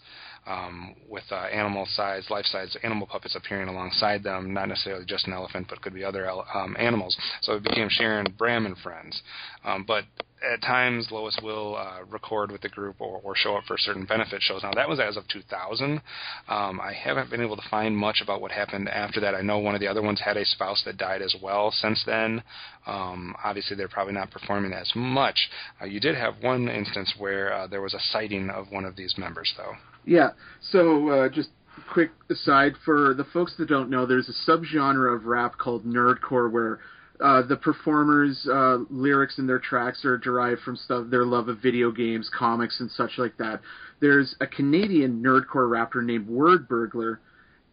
Um, with uh, animal-sized, life-size animal puppets appearing alongside them, not necessarily just an elephant, but could be other um, animals. So it became Sharon, Bram, and Friends. Um, but at times, Lois will uh, record with the group or, or show up for certain benefit shows. Now, that was as of 2000. Um, I haven't been able to find much about what happened after that. I know one of the other ones had a spouse that died as well since then. Um, obviously, they're probably not performing as much. Uh, you did have one instance where uh, there was a sighting of one of these members, though. Yeah. So uh, just quick aside for the folks that don't know, there's a subgenre of rap called nerdcore where uh, the performers' uh, lyrics in their tracks are derived from stuff their love of video games, comics, and such like that. There's a Canadian nerdcore rapper named Wordburglar,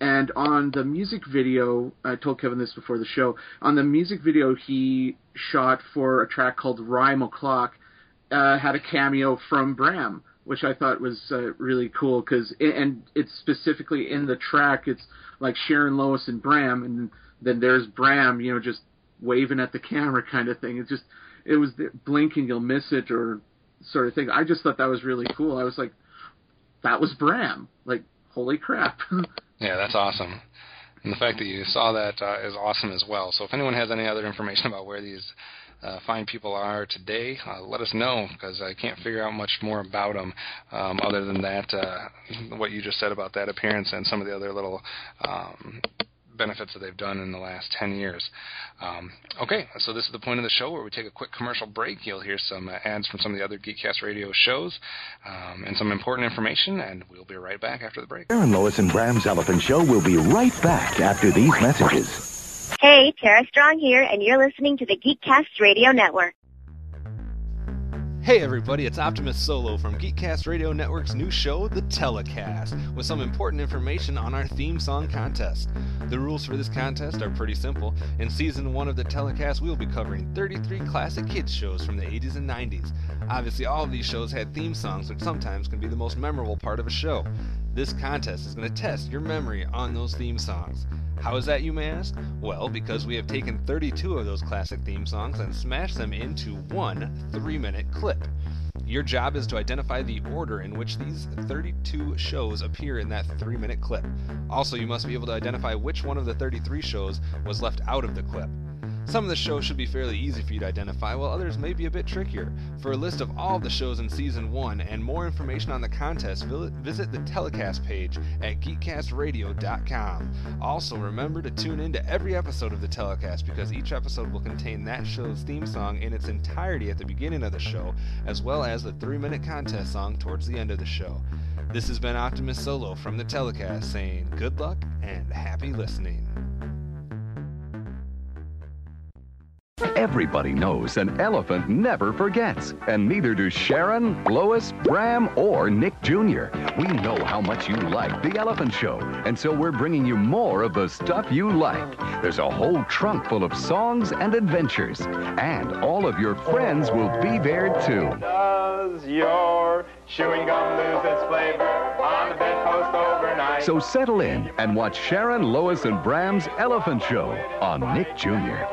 and on the music video, I told Kevin this before the show. On the music video he shot for a track called Rhyme O'clock, uh, had a cameo from Bram, which I thought was uh, really cool because, and it's specifically in the track. It's like Sharon Lois and Bram, and then there's Bram, you know, just waving at the camera kind of thing. It just, it was the blink and you'll miss it or sort of thing. I just thought that was really cool. I was like, that was Bram. Like, holy crap. Yeah, that's awesome. And the fact that you saw that uh, is awesome as well. So if anyone has any other information about where these uh, fine people are today, uh, let us know because I can't figure out much more about them um, other than that, uh, what you just said about that appearance and some of the other little um, benefits that they've done in the last 10 years. Um, okay, so this is the point of the show where we take a quick commercial break. You'll hear some uh, ads from some of the other Geekcast radio shows um, and some important information, and we'll be right back after the break. Sharon Lois and Bram's Elephant Show will be right back after these messages. Hey, Tara Strong here, and you're listening to the Geekcast Radio Network. Hey everybody, it's Optimus Solo from Geekcast Radio Network's new show, The Telecast, with some important information on our theme song contest. The rules for this contest are pretty simple. In season 1 of The Telecast, we will be covering 33 classic kids shows from the 80s and 90s. Obviously, all of these shows had theme songs, which sometimes can be the most memorable part of a show. This contest is going to test your memory on those theme songs. How is that, you may ask? Well, because we have taken 32 of those classic theme songs and smashed them into one three minute clip. Your job is to identify the order in which these 32 shows appear in that three minute clip. Also, you must be able to identify which one of the 33 shows was left out of the clip. Some of the shows should be fairly easy for you to identify, while others may be a bit trickier. For a list of all of the shows in Season 1 and more information on the contest, visit the telecast page at geekcastradio.com. Also, remember to tune in to every episode of the telecast because each episode will contain that show's theme song in its entirety at the beginning of the show, as well as the three minute contest song towards the end of the show. This has been Optimus Solo from the telecast saying good luck and happy listening. Everybody knows an elephant never forgets, and neither do Sharon, Lois, Bram, or Nick Jr. We know how much you like The Elephant Show, and so we're bringing you more of the stuff you like. There's a whole trunk full of songs and adventures, and all of your friends will be there too. Does your chewing gum lose its flavor on the bedpost overnight? So settle in and watch Sharon, Lois, and Bram's Elephant Show on Nick Jr.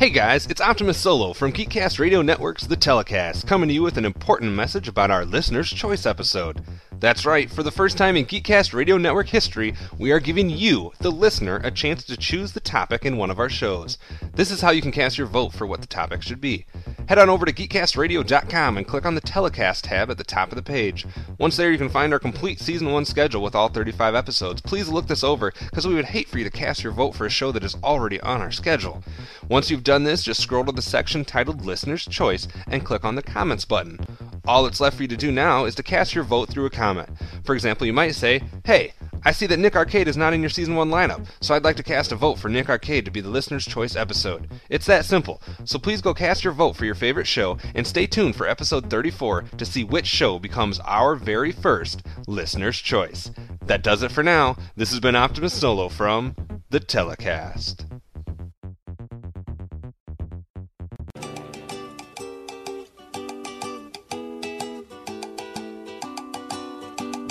Hey guys, it's Optimus Solo from Geekcast Radio Network's The Telecast, coming to you with an important message about our Listener's Choice episode. That's right, for the first time in Geekcast Radio Network history, we are giving you, the listener, a chance to choose the topic in one of our shows. This is how you can cast your vote for what the topic should be. Head on over to geekcastradio.com and click on the Telecast tab at the top of the page. Once there, you can find our complete Season 1 schedule with all 35 episodes. Please look this over, because we would hate for you to cast your vote for a show that is already on our schedule. Once you've done this, just scroll to the section titled Listener's Choice and click on the Comments button. All that's left for you to do now is to cast your vote through a comment. For example, you might say, Hey, I see that Nick Arcade is not in your season 1 lineup, so I'd like to cast a vote for Nick Arcade to be the listener's choice episode. It's that simple, so please go cast your vote for your favorite show and stay tuned for episode 34 to see which show becomes our very first listener's choice. That does it for now. This has been Optimus Solo from The Telecast.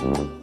Skinnamarink-y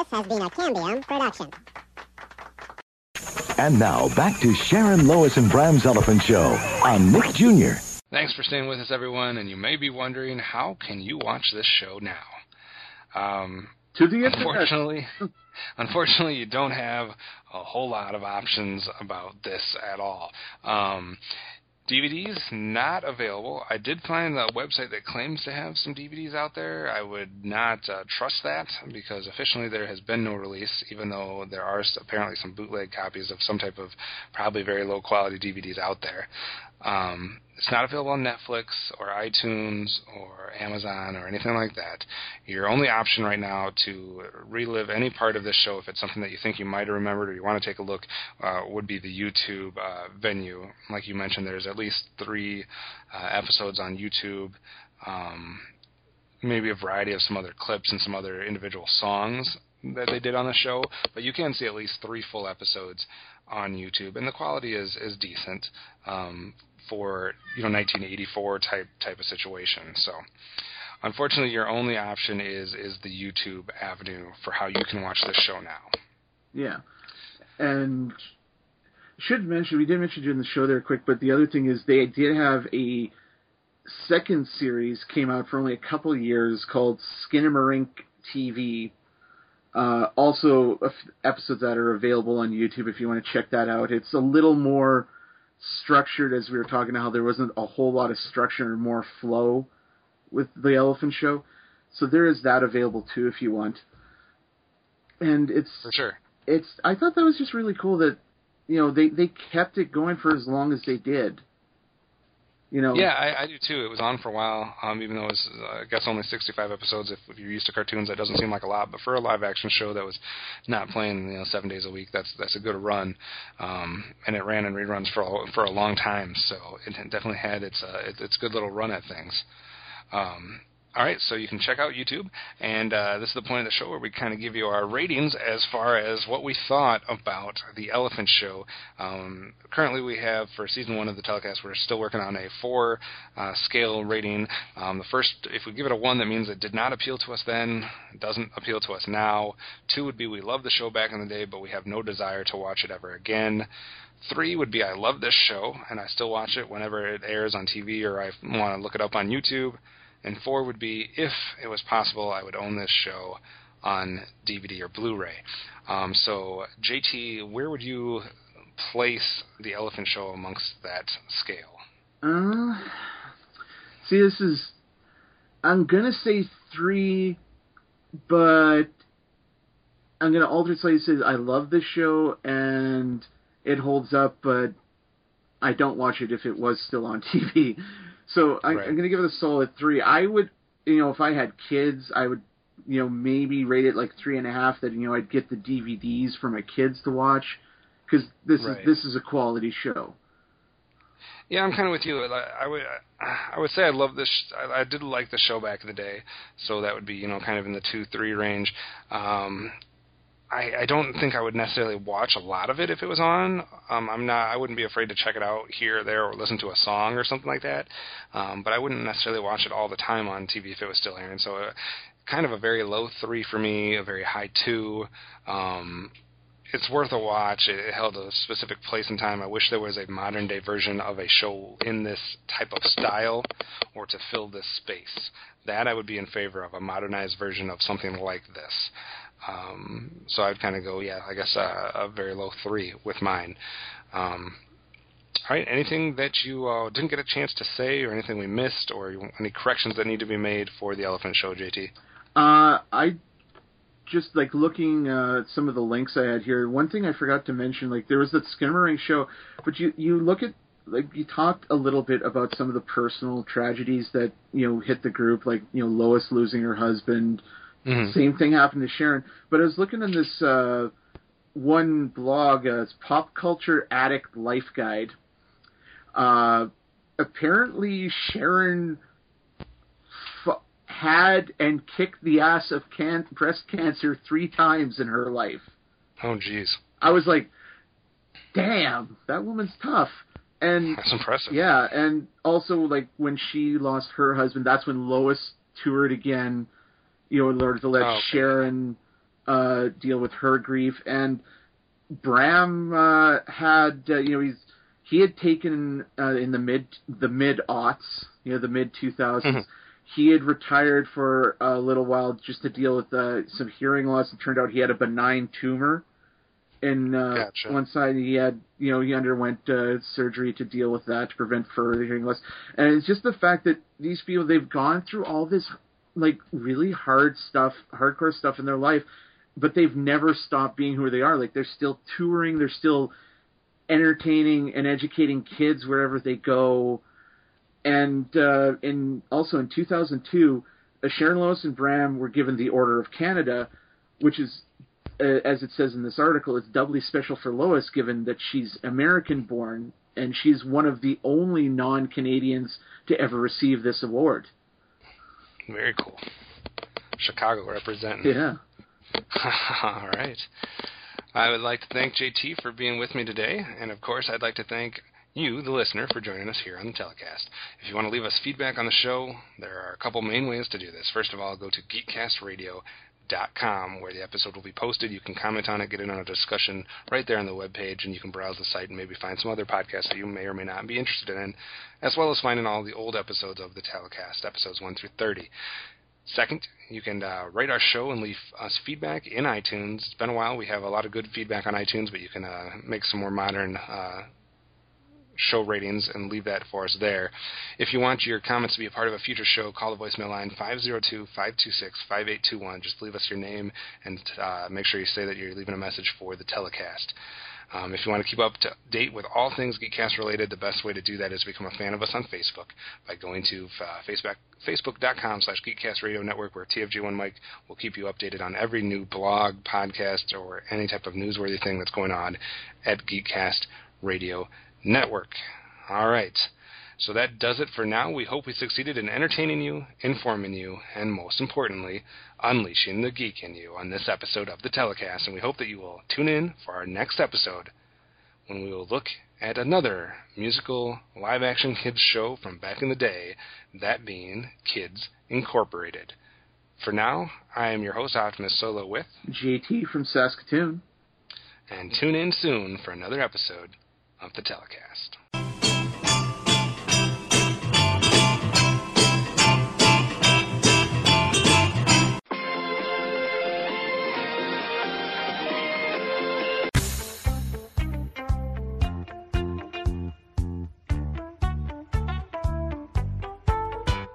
This has been a Cambium production. And now back to Sharon, Lois, and Bram's Elephant Show on Nick Jr. Thanks for staying with us, everyone. And you may be wondering, how can you watch this show now? Um, to the internet. unfortunately, unfortunately, you don't have a whole lot of options about this at all. Um, DVDs not available. I did find a website that claims to have some DVDs out there. I would not uh, trust that because officially there has been no release, even though there are apparently some bootleg copies of some type of probably very low quality DVDs out there. Um, it's not available on Netflix or iTunes or Amazon or anything like that. Your only option right now to relive any part of this show, if it's something that you think you might have remembered or you want to take a look, uh, would be the YouTube uh, venue. Like you mentioned, there's at least three uh, episodes on YouTube. Um, maybe a variety of some other clips and some other individual songs that they did on the show, but you can see at least three full episodes on YouTube, and the quality is is decent um, for you know 1984 type type of situation. So, unfortunately, your only option is is the YouTube avenue for how you can watch this show now. Yeah, and should mention we did mention during the show there quick, but the other thing is they did have a second series came out for only a couple years called Skinnamarink TV. Uh, also, episodes that are available on YouTube if you want to check that out. It's a little more structured, as we were talking how there wasn't a whole lot of structure and more flow with the Elephant Show. So there is that available too if you want. And it's For sure. it's I thought that was just really cool that you know they they kept it going for as long as they did. You know, Yeah, I, I do too. It was on for a while, um, even though it was, uh, I guess, only 65 episodes. If, if you're used to cartoons, that doesn't seem like a lot. But for a live action show that was not playing, you know, seven days a week, that's that's a good run. Um, and it ran in reruns for a, for a long time, so it definitely had its uh, its, its good little run at things. Um, all right, so you can check out YouTube, and uh, this is the point of the show where we kind of give you our ratings as far as what we thought about the Elephant Show. Um, currently, we have for season one of the telecast, we're still working on a four uh, scale rating. Um, the first, if we give it a one, that means it did not appeal to us then, doesn't appeal to us now. Two would be we love the show back in the day, but we have no desire to watch it ever again. Three would be I love this show and I still watch it whenever it airs on TV or I want to look it up on YouTube. And four would be if it was possible, I would own this show on DVD or Blu-ray. Um, so, JT, where would you place the Elephant Show amongst that scale? Uh, see, this is. I'm gonna say three, but I'm gonna alter slightly. I love this show and it holds up, but I don't watch it if it was still on TV. So I, Right. I'm gonna give it a solid three. I would, you know, if I had kids, I would, you know, maybe rate it like three and a half. That you know, I'd get the DVDs for my kids to watch because this Right. is this is a quality show. Yeah, I'm kind of with you. I I would, I would say I love this. I, I did like the show back in the day, so that would be you know kind of in the two three range. Um, I, I don't think I would necessarily watch a lot of it if it was on. Um, I'm not. I wouldn't be afraid to check it out here or there or listen to a song or something like that. Um, but I wouldn't necessarily watch it all the time on TV if it was still airing. So, uh, kind of a very low three for me, a very high two. Um, it's worth a watch. It, it held a specific place in time. I wish there was a modern day version of a show in this type of style or to fill this space. That I would be in favor of, a modernized version of something like this. Um, so I'd kind of go, yeah, I guess uh, a very low three with mine. Um, all right, anything that you uh, didn't get a chance to say, or anything we missed, or any corrections that need to be made for the Elephant Show, JT? Uh, I just like looking uh, at some of the links I had here. One thing I forgot to mention, like there was that Skimmering show, but you you look at like you talked a little bit about some of the personal tragedies that you know hit the group, like you know Lois losing her husband. Mhm. Same thing happened to Sharon. But I was looking in this uh, one blog, uh, it's Pop Culture Addict Life Guide. Uh, apparently, Sharon f- had and kicked the ass of can- breast cancer three times in her life. Oh, jeez. I was like, damn, that woman's tough. And That's impressive. yeah, and also like when she lost her husband, that's when Lois toured again, you know, in order to let Oh, okay. Sharon uh deal with her grief. And Bram uh, had uh, you know he's he had taken uh, in the mid the mid aughts you know the mid two Mhm. he had retired for a little while just to deal with uh, some hearing loss. It turned out he had a benign tumor in uh, Gotcha. one side. He had you know he underwent uh, surgery to deal with that to prevent further hearing loss. And it's just the fact that these people they've gone through all this like really hard stuff, hardcore stuff in their life, but they've never stopped being who they are. Like they're still touring, they're still entertaining and educating kids wherever they go. And uh, in also in 2002, uh, Sharon Lois and Bram were given the Order of Canada, which is, uh, as it says in this article, it's doubly special for Lois given that she's American-born and she's one of the only non-Canadians to ever receive this award. Very cool. Chicago representing. Yeah. All right. I would like to thank JT for being with me today, and of course, I'd like to thank you, the listener, for joining us here on the telecast. If you want to leave us feedback on the show, there are a couple main ways to do this. First of all, go to geekcastradio.com where the episode will be posted. You can comment on it, get in on a discussion right there on the webpage, and you can browse the site and maybe find some other podcasts that you may or may not be interested in, as well as finding all the old episodes of the telecast, episodes 1 through 30. Second, you can uh, rate our show and leave us feedback in iTunes. It's been a while. We have a lot of good feedback on iTunes, but you can uh, make some more modern uh, show ratings and leave that for us there. If you want your comments to be a part of a future show, call the voicemail line 502-526-5821. Just leave us your name and uh, make sure you say that you're leaving a message for the telecast. Um, if you want to keep up to date with all things Geekcast related, the best way to do that is become a fan of us on Facebook by going to uh, Facebook, facebook.com slash Geekcast Radio Network, where TFG1 Mike will keep you updated on every new blog, podcast, or any type of newsworthy thing that's going on at Geekcast Radio Network. All right. So that does it for now. We hope we succeeded in entertaining you, informing you, and most importantly, unleashing the geek in you on this episode of the telecast. And we hope that you will tune in for our next episode when we will look at another musical live action kids show from back in the day, that being Kids Incorporated. For now, I am your host, Optimus Solo with JT from Saskatoon. and tune in soon for another episode of the telecast.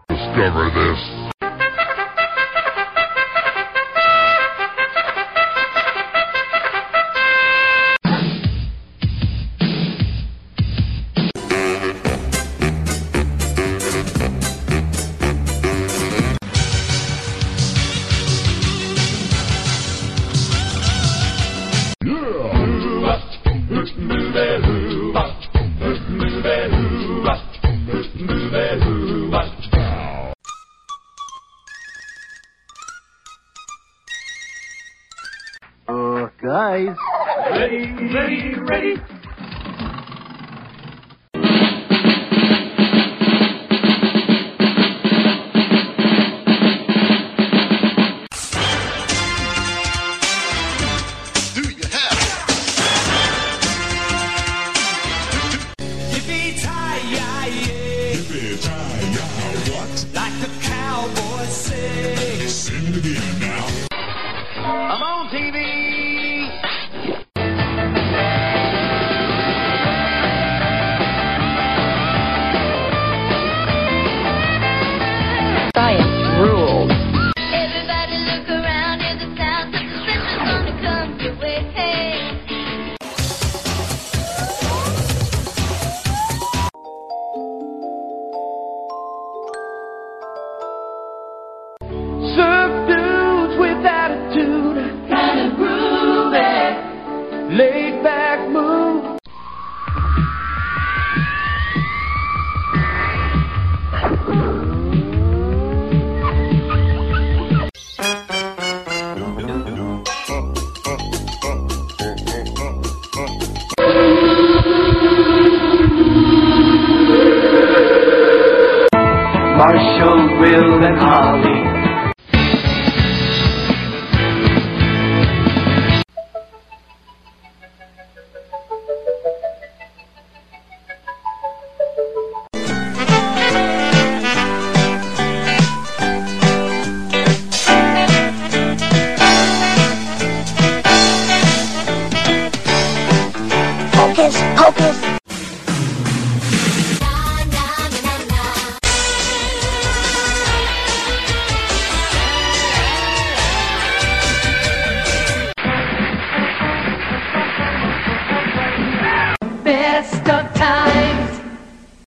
Discover this.